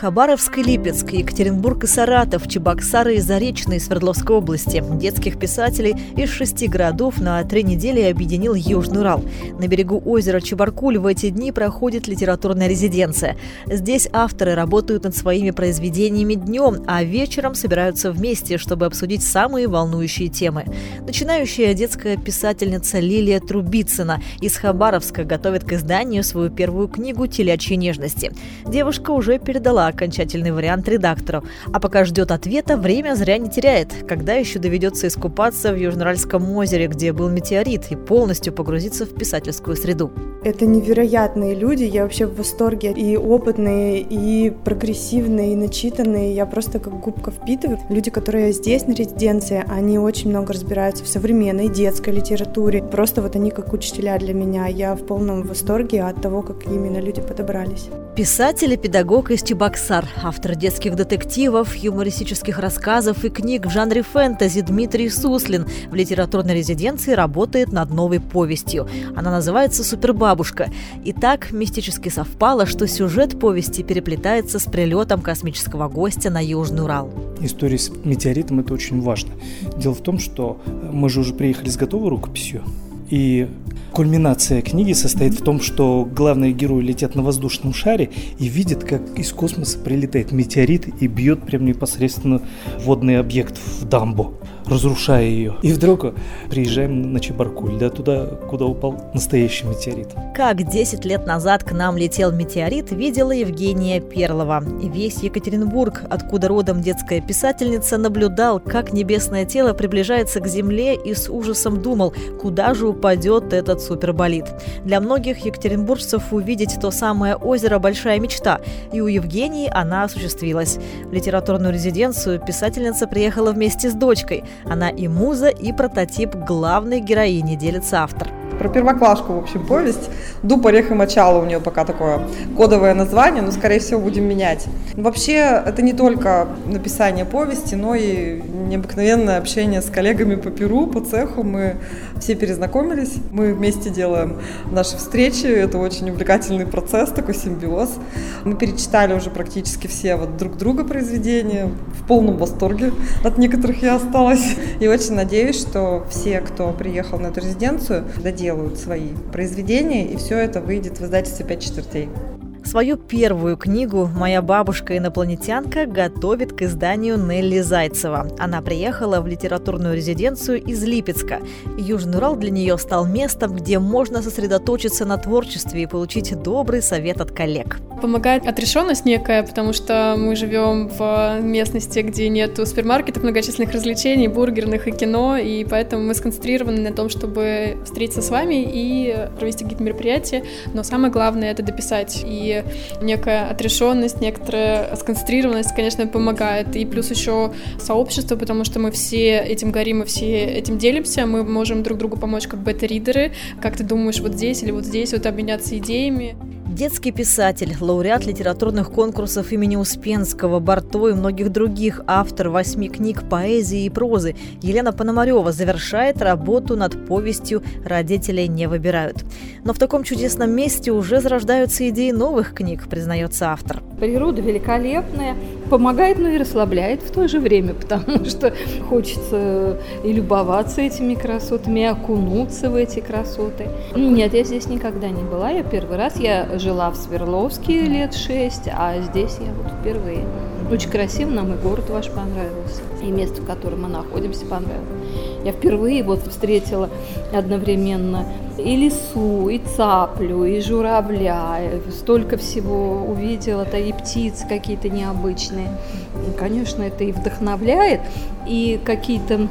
Хабаровск и Липецк, Екатеринбург и Саратов, Чебоксары и Заречный Свердловской области. Детских писателей из шести городов на три недели объединил Южный Урал. На берегу озера Чебаркуль в эти дни проходит литературная резиденция. Здесь авторы работают над своими произведениями днем, а вечером собираются вместе, чтобы обсудить самые волнующие темы. Начинающая детская писательница Лилия Трубицына из Хабаровска готовит к изданию свою первую книгу «Телячьи нежности». Девушка уже передала окончательный вариант редактору. А пока ждет ответа, время зря не теряет. Когда еще доведется искупаться в Южноуральском озере, где был метеорит, и полностью погрузиться в писательскую среду? Это невероятные люди, я вообще в восторге. И опытные, и прогрессивные, и начитанные. Я просто как губка впитываю. Люди, которые здесь на резиденции, они очень много разбираются в современной детской литературе. Просто вот они как учителя для меня. Я в полном восторге от того, как именно люди подобрались. Писатель и педагог из Чебоксар, автор детских детективов, юмористических рассказов и книг в жанре фэнтези Дмитрий Суслин в литературной резиденции работает над новой повестью. Она называется «Супербабушка». И так мистически совпало, что сюжет повести переплетается с прилетом космического гостя на Южный Урал. История с метеоритом – это очень важно. Дело в том, что мы же уже приехали с готовой рукописью, и Кульминация книги состоит в том, что главные герои летят на воздушном шаре и видят, как из космоса прилетает метеорит и бьет прям непосредственно водный объект в дамбу разрушая ее. И вдруг приезжаем на Чебаркуль, да, туда, куда упал настоящий метеорит. Как 10 лет назад к нам летел метеорит, видела Евгения Перлова. И весь Екатеринбург, откуда родом детская писательница, наблюдал, как небесное тело приближается к Земле и с ужасом думал, куда же упадет этот суперболид. Для многих екатеринбуржцев увидеть то самое озеро – большая мечта, и у Евгении она осуществилась. В литературную резиденцию писательница приехала вместе с дочкой. Она и муза, и прототип главной героини, делится автор про первоклашку, в общем, повесть. «Дуб, орех и мочало» у нее пока такое кодовое название, но, скорее всего, будем менять. Вообще, это не только написание повести, но и необыкновенное общение с коллегами по Перу, по цеху. Мы все перезнакомились, мы вместе делаем наши встречи, это очень увлекательный процесс, такой симбиоз. Мы перечитали уже практически все вот друг друга произведения, в полном восторге от некоторых я осталась. И очень надеюсь, что все, кто приехал на эту резиденцию, доделают делают свои произведения, и все это выйдет в издательстве «Пять четвертей». Свою первую книгу «Моя бабушка-инопланетянка» готовит к изданию Нелли Зайцева. Она приехала в литературную резиденцию из Липецка. Южный Урал для нее стал местом, где можно сосредоточиться на творчестве и получить добрый совет от коллег. Помогает отрешенность некая, потому что мы живем в местности, где нет супермаркетов, многочисленных развлечений, бургерных и кино, и поэтому мы сконцентрированы на том, чтобы встретиться с вами и провести какие-то мероприятия, но самое главное — это дописать. И некая отрешенность, некоторая сконцентрированность, конечно, помогает. И плюс еще сообщество, потому что мы все этим горим и все этим делимся, мы можем друг другу помочь как бета-ридеры, как ты думаешь вот здесь или вот здесь, вот обменяться идеями. Детский писатель, лауреат литературных конкурсов имени Успенского, Барто и многих других, автор восьми книг поэзии и прозы, Елена Пономарева завершает работу над повестью «Родителей не выбирают». Но в таком чудесном месте уже зарождаются идеи новых книг, признается автор. Природа великолепная, помогает, но и расслабляет в то же время, потому что хочется и любоваться этими красотами, и окунуться в эти красоты. Нет, я здесь никогда не была, я первый раз, я жила в Свердловске лет шесть, а здесь я вот впервые. Очень красиво, нам и город ваш понравился, и место, в котором мы находимся, понравилось. Я впервые вот встретила одновременно и лису, и цаплю, и журавля, столько всего увидела-то, и птиц какие-то необычные. Конечно, это и вдохновляет, и какие-то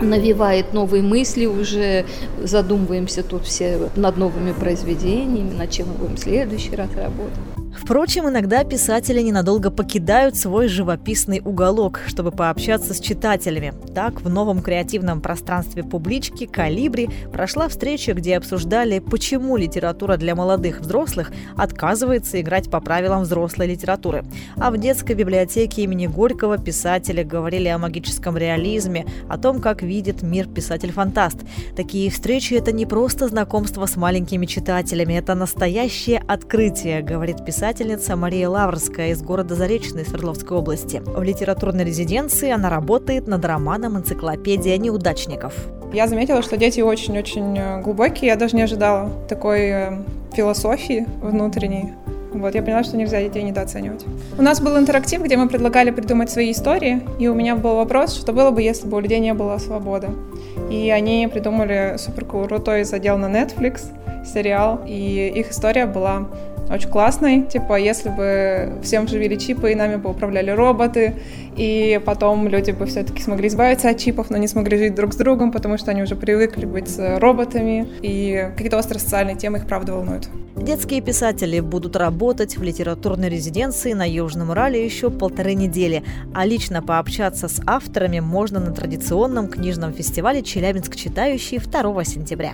навевает новые мысли, уже задумываемся тут все над новыми произведениями, над чем мы будем в следующий раз работать. Впрочем, иногда писатели ненадолго покидают свой живописный уголок, чтобы пообщаться с читателями. Так, в новом креативном пространстве публички «Калибри» прошла встреча, где обсуждали, почему литература для молодых взрослых отказывается играть по правилам взрослой литературы. А в детской библиотеке имени Горького писатели говорили о магическом реализме, о том, как видит мир писатель-фантаст. Такие встречи – это не просто знакомство с маленькими читателями, это настоящее открытие, говорит писатель писательница Мария Лаврская из города Заречный Свердловской области. В литературной резиденции она работает над романом «Энциклопедия неудачников». Я заметила, что дети очень-очень э, глубокие. Я даже не ожидала такой э, философии внутренней. Вот, я поняла, что нельзя детей недооценивать. У нас был интерактив, где мы предлагали придумать свои истории, и у меня был вопрос, что было бы, если бы у людей не было свободы. И они придумали супер крутой задел на Netflix, сериал, и их история была очень классной. Типа, если бы всем вживили чипы, и нами бы управляли роботы, и потом люди бы все-таки смогли избавиться от чипов, но не смогли жить друг с другом, потому что они уже привыкли быть с роботами, и какие-то острые социальные темы их правда волнуют. Детские писатели будут работать в литературной резиденции на Южном Урале еще полторы недели, а лично пообщаться с авторами можно на традиционном книжном фестивале «Челябинск читающий» 2 сентября.